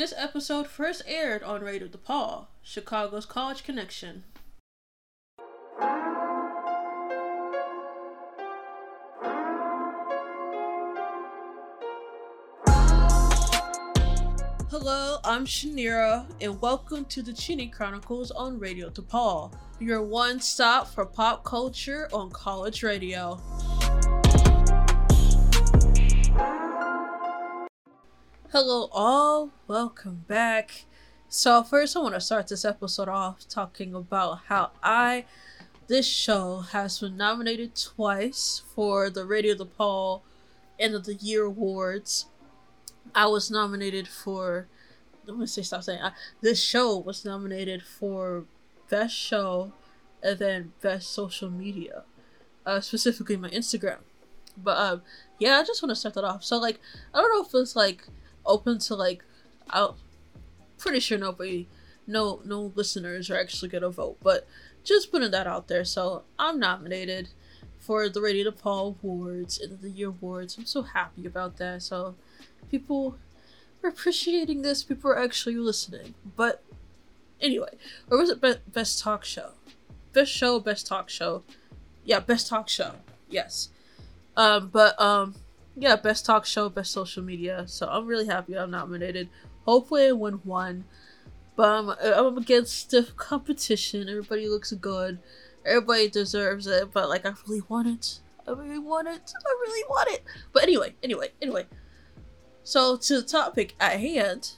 This episode first aired on Radio DePaul, Chicago's College Connection. Hello, I'm Chinyere, and welcome to the Chinny Chronicles on Radio DePaul, your one stop for pop culture on college radio. Hello, all, welcome back. So, first, I want to start this episode off talking about how I, this show, has been nominated twice for the Radio DePaul End of the Year Awards. I was nominated for. I'm gonna say stop saying. I, this show was nominated for best show, and then best social media, uh, specifically my Instagram. But um, yeah, I just want to start that off. So like, I don't know if it's like open to like, I'm pretty sure nobody, no no listeners are actually gonna vote, but just putting that out there. So I'm nominated for the Radio DePaul Awards and the Year Awards. I'm so happy about that. So people are appreciating this. People are actually listening. But anyway, or was it be- best talk show? Best show, best talk show. Yeah, best talk show. Yes. Um, but um, yeah, best talk show, best social media. So I'm really happy I'm nominated. Hopefully I win one. But I'm, I'm against stiff competition. Everybody looks good. Everybody deserves it. But like I really want it. I really want it. I really want it. But anyway, anyway, anyway. So to the topic at hand,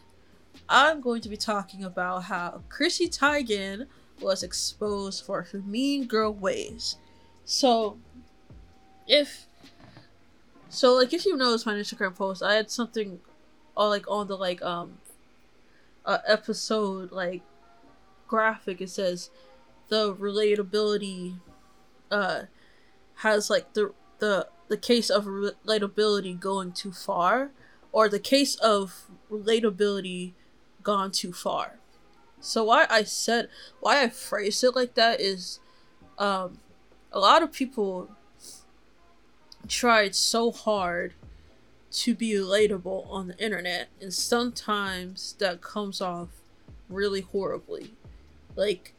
I'm going to be talking about how Chrissy Teigen was exposed for her mean girl ways. So if so like if you notice my Instagram post, I had something all like on the like um uh, episode like graphic it says the relatability uh has like the the the case of relatability going too far or the case of relatability gone too far. So why I said why I phrased it like that is um a lot of people tried so hard to be relatable on the internet and sometimes that comes off really horribly. Like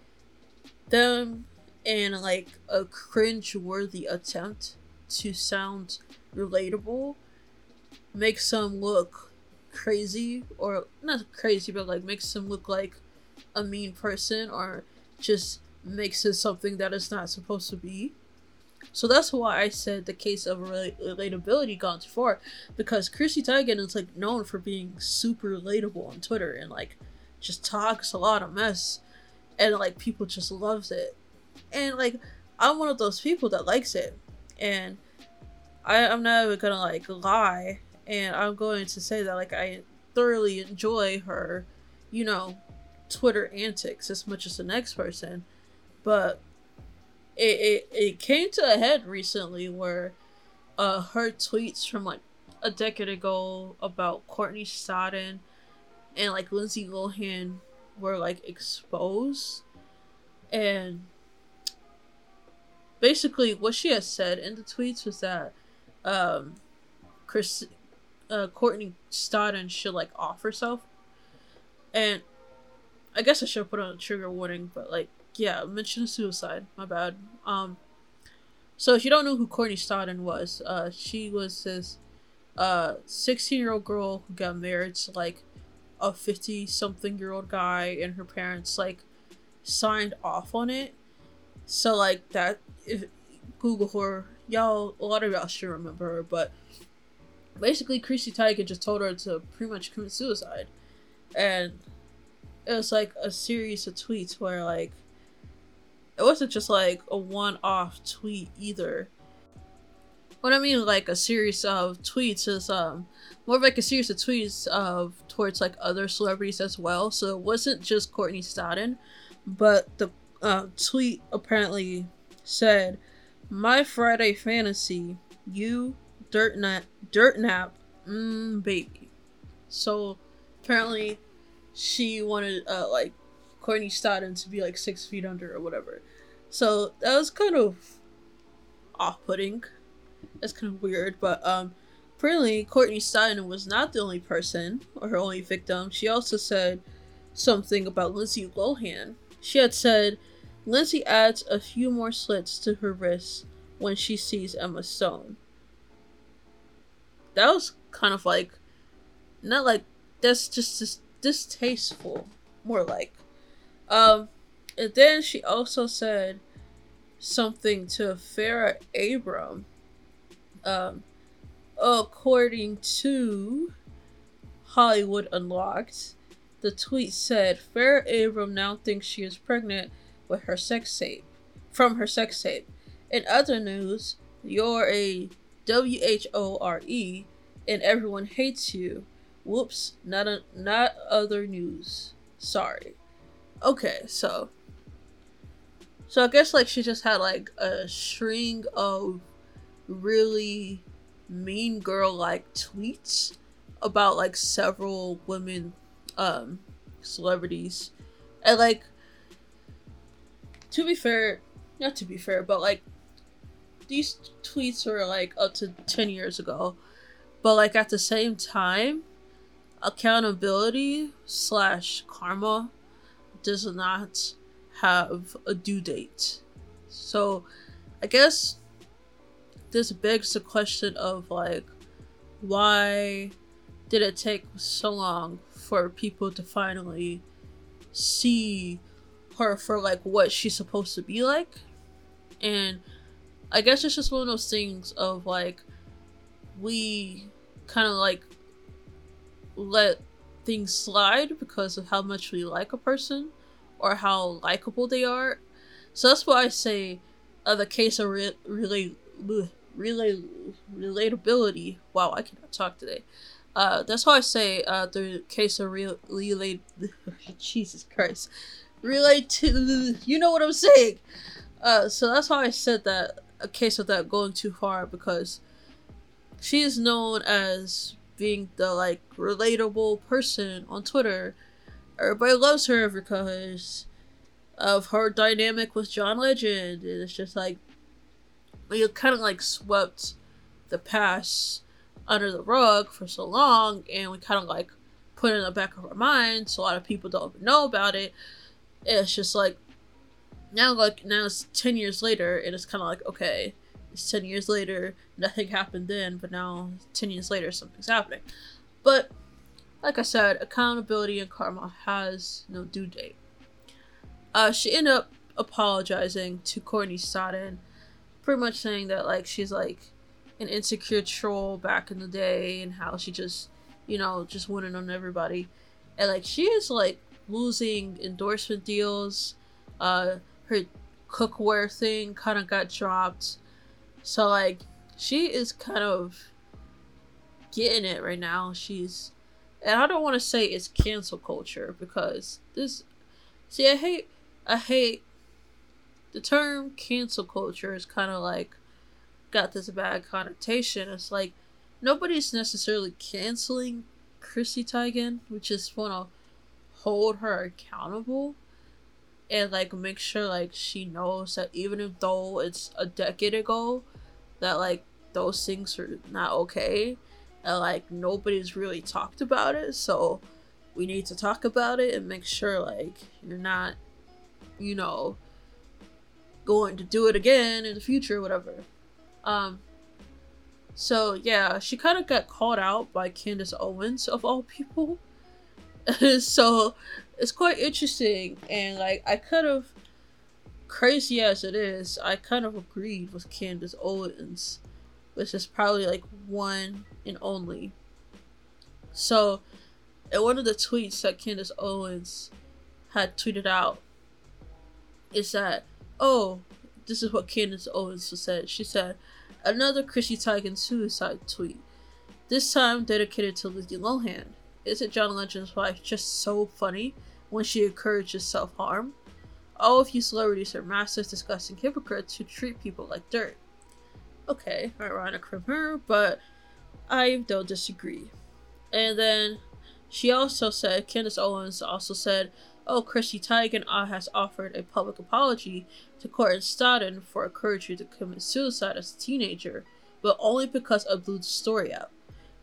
them and like a cringe worthy attempt to sound relatable makes them look crazy or not crazy but like makes them look like a mean person or just makes it something that it's not supposed to be so that's why I said the case of relatability gone too far, because Chrissy Teigen is like known for being super relatable on Twitter and like just talks a lot of mess, and like people just loves it, and like I'm one of those people that likes it, and I I'm never gonna like lie, and I'm going to say that like I thoroughly enjoy her, you know, Twitter antics as much as the next person, but it, it, it came to a head recently where uh her tweets from like a decade ago about Courtney Stodden and like Lindsay Lohan were like exposed. And basically what she has said in the tweets was that um Chris uh Courtney Stodden should like off herself. And I guess I should put on a trigger warning but like yeah, mention suicide. My bad. Um, so if you don't know who Courtney Stodden was, uh, she was this uh 16 year old girl who got married to like a 50 something year old guy, and her parents like signed off on it. So like that, if Google her, y'all, a lot of y'all should remember her, but basically, Chrissy Teigen just told her to pretty much commit suicide, and it was like a series of tweets where like it wasn't just like a one-off tweet either. What I mean, like a series of tweets is um more like a series of tweets of towards like other celebrities as well. So it wasn't just Courtney Stodden, but the uh, tweet apparently said, "My Friday fantasy, you dirt nap, dirt nap, mm, baby." So apparently, she wanted uh like Courtney Stodden to be like six feet under or whatever. So that was kind of off putting. That's kind of weird, but um apparently, Courtney Stodden was not the only person or her only victim. She also said something about Lindsay Lohan. She had said, Lindsay adds a few more slits to her wrists when she sees Emma Stone. That was kind of like, not like, that's just, just distasteful, more like. Um, and then she also said something to Farrah Abraham. Um, according to Hollywood Unlocked, the tweet said Farrah Abraham now thinks she is pregnant with her sex tape from her sex tape. In other news, you're a W H O R E and everyone hates you. Whoops, not a, not other news. Sorry. Okay, so so I guess like she just had like a string of really mean girl like tweets about like several women um celebrities. And like to be fair, not to be fair, but like these tweets were like up to 10 years ago. But like at the same time, accountability slash karma does not have a due date. So I guess this begs the question of like why did it take so long for people to finally see her for like what she's supposed to be like. And I guess it's just one of those things of like we kind of like let things slide because of how much we like a person or how likable they are. So that's why I say uh, the case of re- relay, relay, relatability. Wow, I cannot talk today. Uh, that's why I say uh, the case of real relate. Jesus Christ, relate to you know what I'm saying. Uh, so that's why I said that a case of that going too far because she is known as being the like relatable person on Twitter. Everybody loves her because of her dynamic with John Legend. And it's just like we kind of like swept the past under the rug for so long and we kind of like put it in the back of our minds. A lot of people don't know about it. It's just like now, like now it's ten years later, and it's kind of like okay, it's ten years later, nothing happened then, but now ten years later, something's happening. But like I said, accountability and karma has no due date. Uh, she ended up apologizing to Courtney Stodden, pretty much saying that like she's like an insecure troll back in the day and how she just, you know, just winning on everybody. And like she is like losing endorsement deals. Uh her cookware thing kind of got dropped. So like she is kind of getting it right now. She's and I don't want to say it's cancel culture because this see I hate I hate the term cancel culture is kind of like got this bad connotation. It's like nobody's necessarily canceling Chrissy Teigen. We just want to hold her accountable and like make sure like she knows that even if though it's a decade ago, that like those things are not okay, and like nobody's really talked about it. So we need to talk about it and make sure like you're not, you know, going to do it again in the future, whatever. Um, so yeah, she kind of got called out by Candace Owens of all people. so it's quite interesting, and like I kind of crazy as it is, I kind of agreed with Candace Owens, which is probably like one and only. So, in one of the tweets that Candace Owens had tweeted out, is that, oh, this is what Candace Owens said. She said, Another Chrissy Teigen suicide tweet. This time dedicated to Lindsay Lohan. Isn't John Legend's wife just so funny when she encourages self harm? All oh, of you celebrities are massive, disgusting hypocrites who treat people like dirt. Okay, ironic from her, but I don't disagree. And then she also said, Candace Owens also said, Oh, Chrissy Teigen uh, has offered a public apology to Courtney Stodden for encouraging her to commit suicide as a teenager, but only because I blew the story out.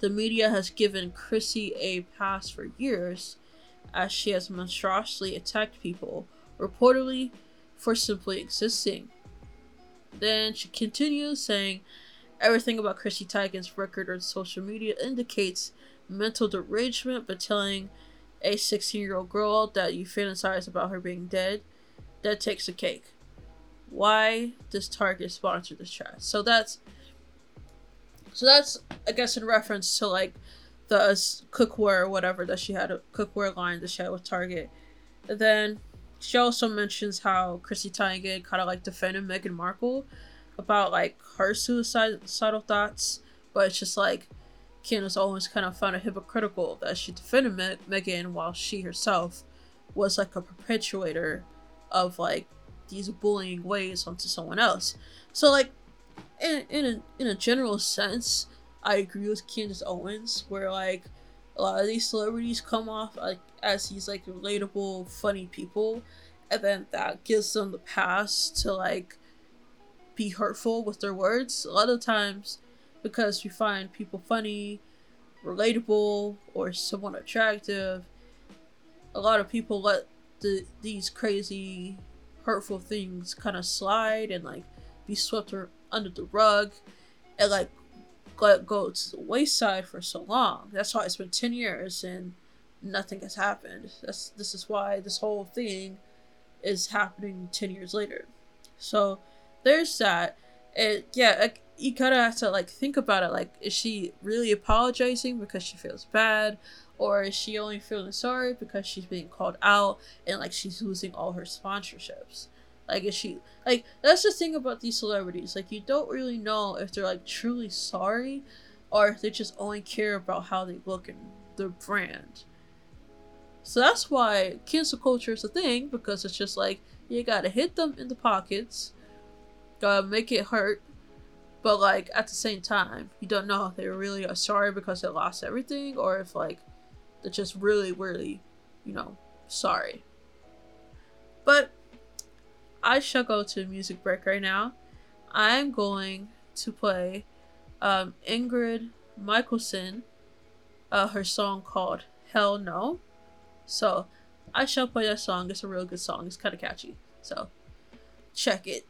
The media has given Chrissy a pass for years as she has monstrously attacked people, reportedly for simply existing. Then she continues saying, Everything about Chrissy Teigen's record on social media indicates mental derangement, but telling a 16 year old girl that you fantasize about her being dead, that takes a cake. Why does Target sponsor this trash? So that's so that's I guess in reference to like the uh, cookware or whatever that she had a cookware line that she had with Target. And then she also mentions how Chrissy Teigen kind of like defended Meghan Markle about like her suicidal thoughts, but it's just like Candace always kind of found it hypocritical that she defended Me- Meghan while she herself was like a perpetuator of like these bullying ways onto someone else. So like in in a, in a general sense, I agree with Candace Owens where like a lot of these celebrities come off like as these like relatable, funny people, and then that gives them the pass to like be hurtful with their words. A lot of times, because you find people funny, relatable, or somewhat attractive, a lot of people let the these crazy, hurtful things kind of slide and like be swept under the rug, and like let go to the wayside for so long. That's why it's been ten years and nothing has happened. That's this is why this whole thing is happening ten years later. So there's that. It yeah, like, you kind of have to like think about it. Like, is she really apologizing because she feels bad, or is she only feeling sorry because she's being called out and like she's losing all her sponsorships? Like, is she like that's the thing about these celebrities? Like, you don't really know if they're like truly sorry, or if they just only care about how they look and their brand. So that's why cancel culture is a thing because it's just like you gotta hit them in the pockets, gotta make it hurt, but like at the same time, you don't know if they really are sorry because they lost everything or if like they're just really, really, you know, sorry. I shall go to a music break right now. I'm going to play um, Ingrid Michaelson, uh, her song called Hell No. So I shall play that song. It's a real good song. It's kind of catchy. So check it.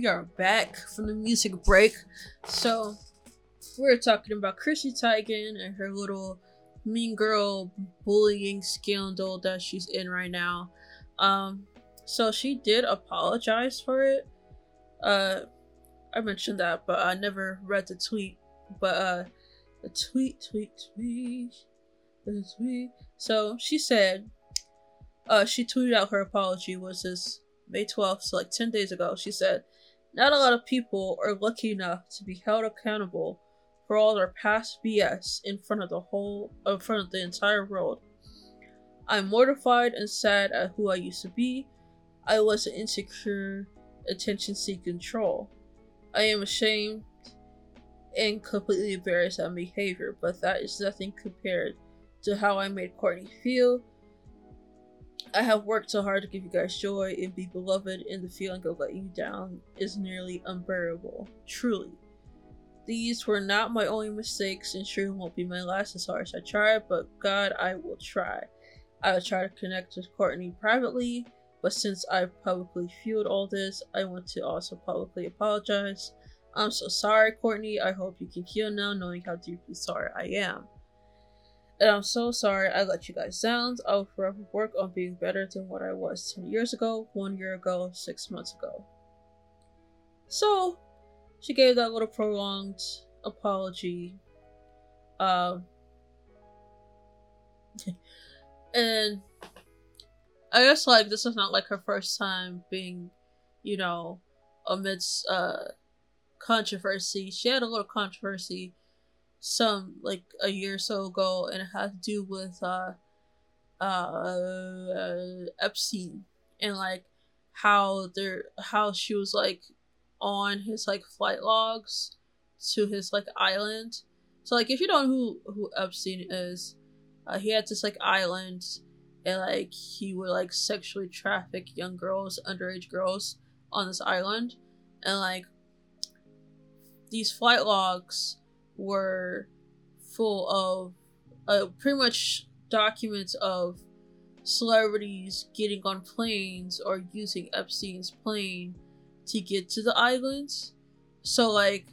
We are back from the music break. So, we're talking about Chrissy Teigen and her little mean girl bullying scandal that she's in right now. Um, so she did apologize for it. Uh, I mentioned that, but I never read the tweet. But uh, the tweet, tweet, tweet, the tweet. So she said, uh, she tweeted out her apology was this May 12th, so like 10 days ago. She said, Not a lot of people are lucky enough to be held accountable for all their past BS in front of the whole, in front of the entire world. I'm mortified and sad at who I used to be. I was an insecure, attention seeking troll. I am ashamed and completely embarrassed at my behavior, but that is nothing compared to how I made Courtney feel I have worked so hard to give you guys joy and be beloved, and the feeling of letting you down is nearly unbearable. Truly. These were not my only mistakes, and sure won't be my last as hard as I try, but God, I will try. I will try to connect with Courtney privately, but since I've publicly fueled all this, I want to also publicly apologize. I'm so sorry, Courtney. I hope you can heal now, knowing how deeply sorry I am. And I'm so sorry I let you guys down. I'll forever work on being better than what I was 10 years ago, one year ago, six months ago. So, she gave that little prolonged apology. Um, and I guess, like, this is not like her first time being, you know, amidst uh, controversy. She had a little controversy some like a year or so ago, and it had to do with uh, uh, Epstein and like how there how she was like on his like flight logs to his like island. So like if you don't know who who Epstein is, uh, he had this like island and like he would like sexually traffic young girls, underage girls on this island, and like these flight logs were full of uh, pretty much documents of celebrities getting on planes or using Epstein's plane to get to the islands. So like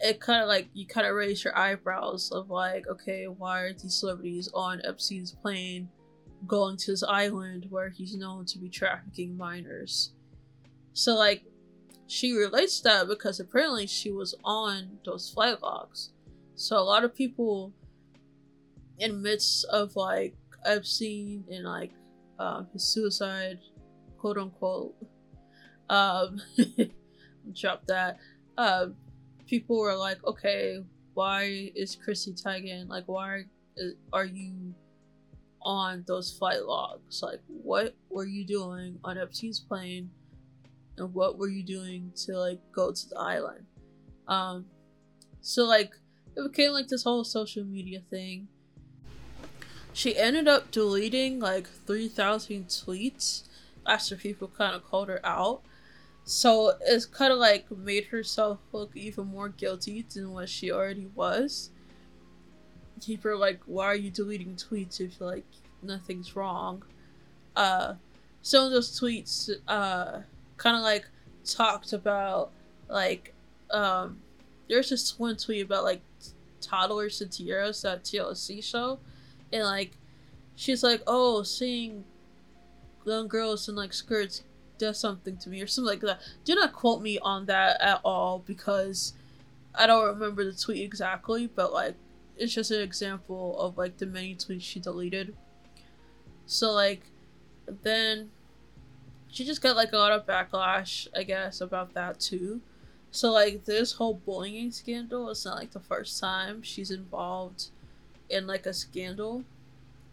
it kind of like you kind of raise your eyebrows of like, okay, why are these celebrities on Epstein's plane going to this island where he's known to be trafficking minors? So like she relates that because apparently she was on those flight logs. So a lot of people in midst of like Epstein and like um, his suicide, quote unquote, um, drop that. Uh, people were like, okay, why is Chrissy Teigen like? Why are you on those flight logs? Like, what were you doing on Epstein's plane? And what were you doing to like go to the island? Um, so like it became like this whole social media thing. She ended up deleting like 3,000 tweets after people kind of called her out. So it's kind of like made herself look even more guilty than what she already was. People are like, why are you deleting tweets if like nothing's wrong? Uh, some of those tweets uh, kind of like talked about like um, there's this one tweet about like toddlers and tiaras that TLC show, and like she's like, oh, seeing young girls in like skirts does something to me or something like that. Do not quote me on that at all because I don't remember the tweet exactly, but like it's just an example of like the many tweets she deleted. So like then she just got like a lot of backlash, I guess, about that too. So like this whole bullying scandal is not like the first time she's involved in like a scandal.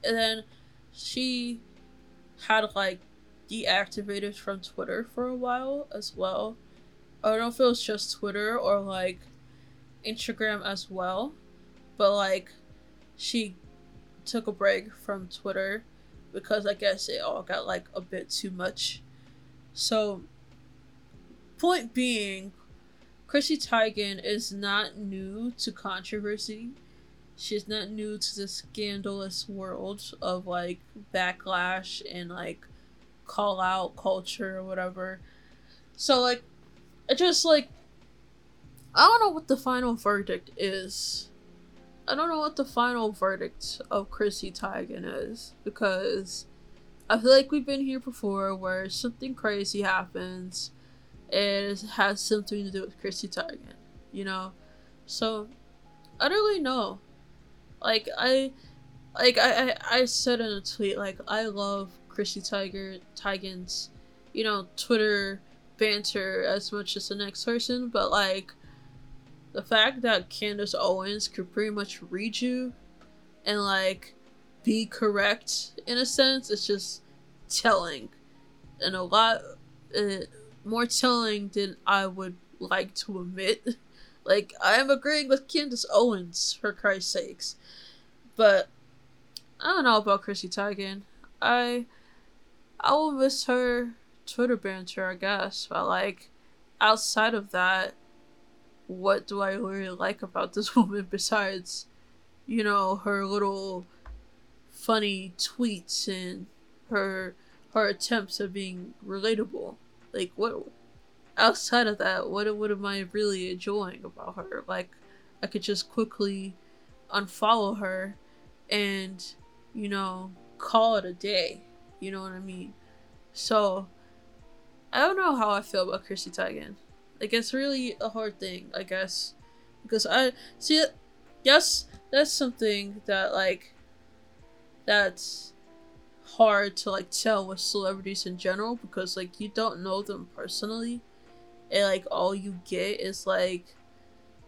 And then she had like deactivated from Twitter for a while as well. I don't know if it was just Twitter or like Instagram as well. But like she took a break from Twitter because I guess it all got like a bit too much. So point being Chrissy Teigen is not new to controversy. She's not new to the scandalous world of like backlash and like call out culture or whatever. So like I just like I don't know what the final verdict is. I don't know what the final verdict of Chrissy Teigen is because I feel like we've been here before where something crazy happens it has something to do with Chrissy Teigen, you know? So I don't really know. Like I like I, I, I said in a tweet, like I love Chrissy Tiger Teigen's, you know, Twitter banter as much as the next person, but like the fact that Candace Owens could pretty much read you and like be correct in a sense, it's just telling. And a lot uh, more telling than I would like to admit. like, I am agreeing with Candace Owens, for Christ's sakes. But I don't know about Chrissy Teigen. I I will miss her Twitter banter, I guess. But like outside of that, what do I really like about this woman besides, you know, her little funny tweets and her her attempts at being relatable? Like what outside of that, what what am I really enjoying about her? Like I could just quickly unfollow her and, you know, call it a day. You know what I mean? So I don't know how I feel about Chrissy Teigen. Like it's really a hard thing, I guess, because I see. Yes, that's something that like that's hard to like tell with celebrities in general because like you don't know them personally, and like all you get is like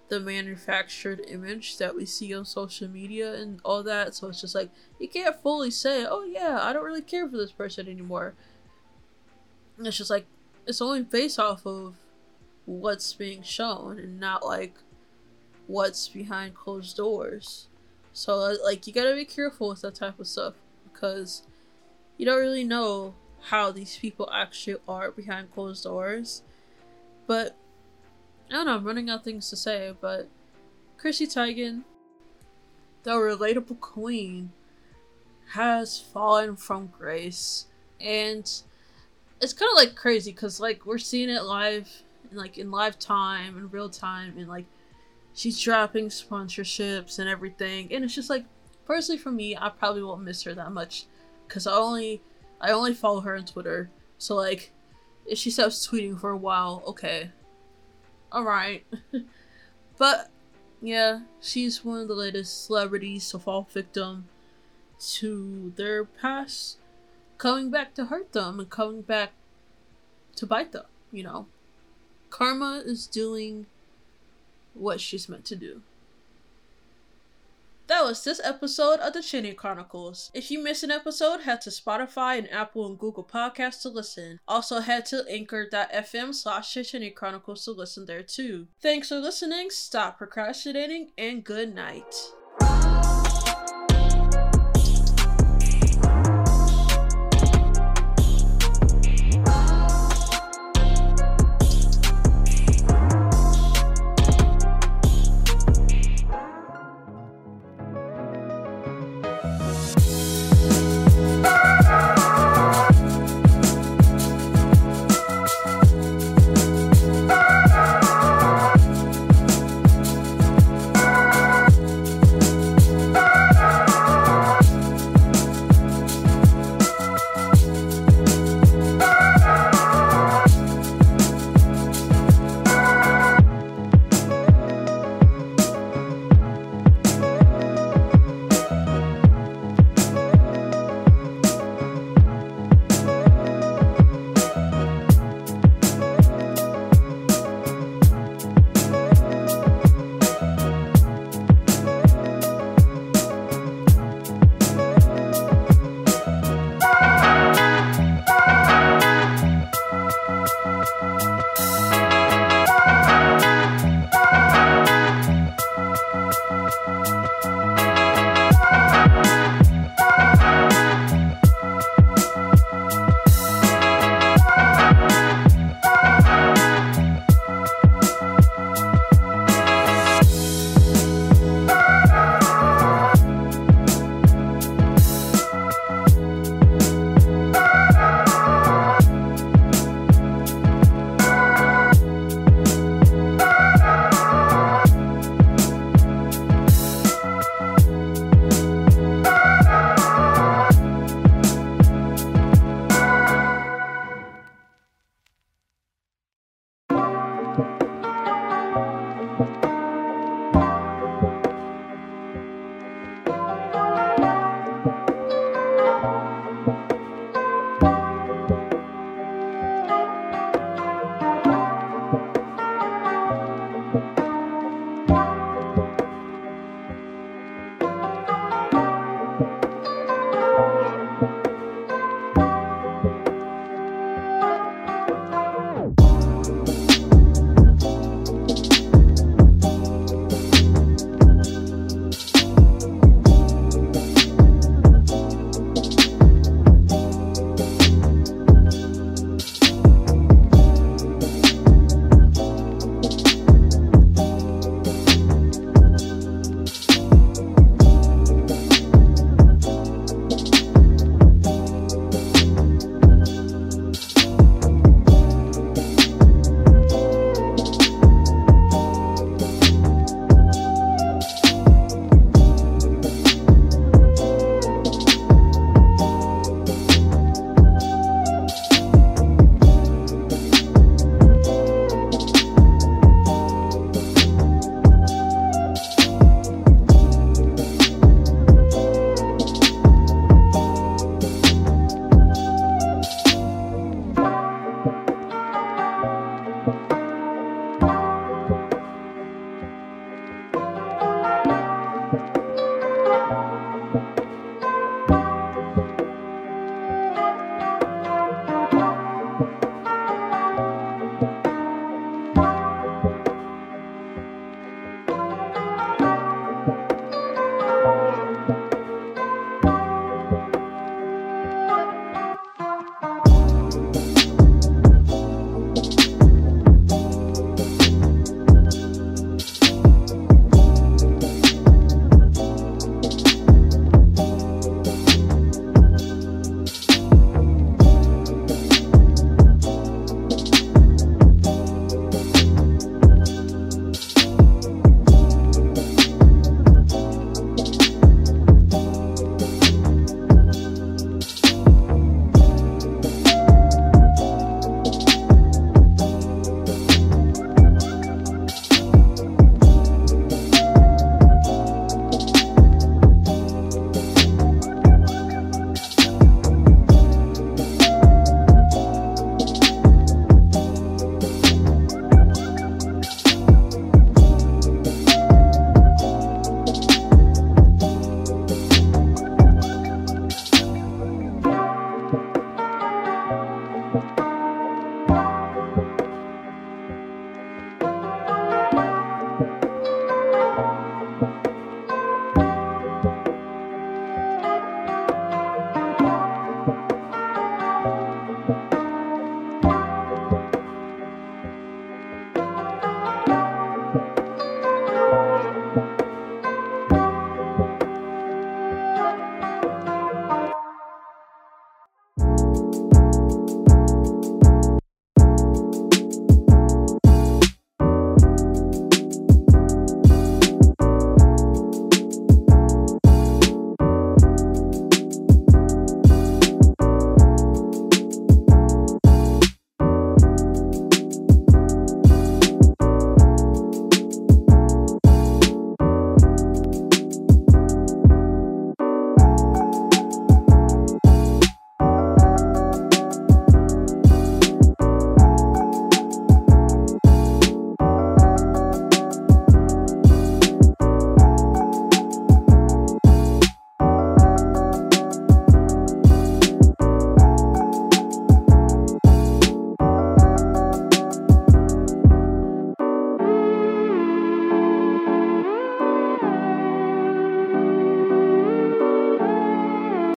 the manufactured image that we see on social media and all that. So it's just like you can't fully say, "Oh yeah, I don't really care for this person anymore." it's just like it's only based off of what's being shown and not like what's behind closed doors. So like you gotta be careful with that type of stuff because you don't really know how these people actually are behind closed doors. But I don't know, I'm running out of things to say, but Chrissy Teigen, the relatable queen, has fallen from grace. And it's kind of like crazy because like we're seeing it live and, like in live time in real time and like she's dropping sponsorships and everything and it's just like personally for me i probably won't miss her that much because i only i only follow her on twitter. So like if she stops tweeting for a while okay. All right but yeah she's one of the latest celebrities to fall victim to their past coming back to hurt them and coming back to bite them you know? Karma is doing what she's meant to do. That was this episode of the Chinny Chronicles. If you missed an episode, head to Spotify and Apple and Google Podcasts to listen. Also head to anchor.fm slash Chinny Chronicles to listen there too. Thanks for listening, stop procrastinating, and good night.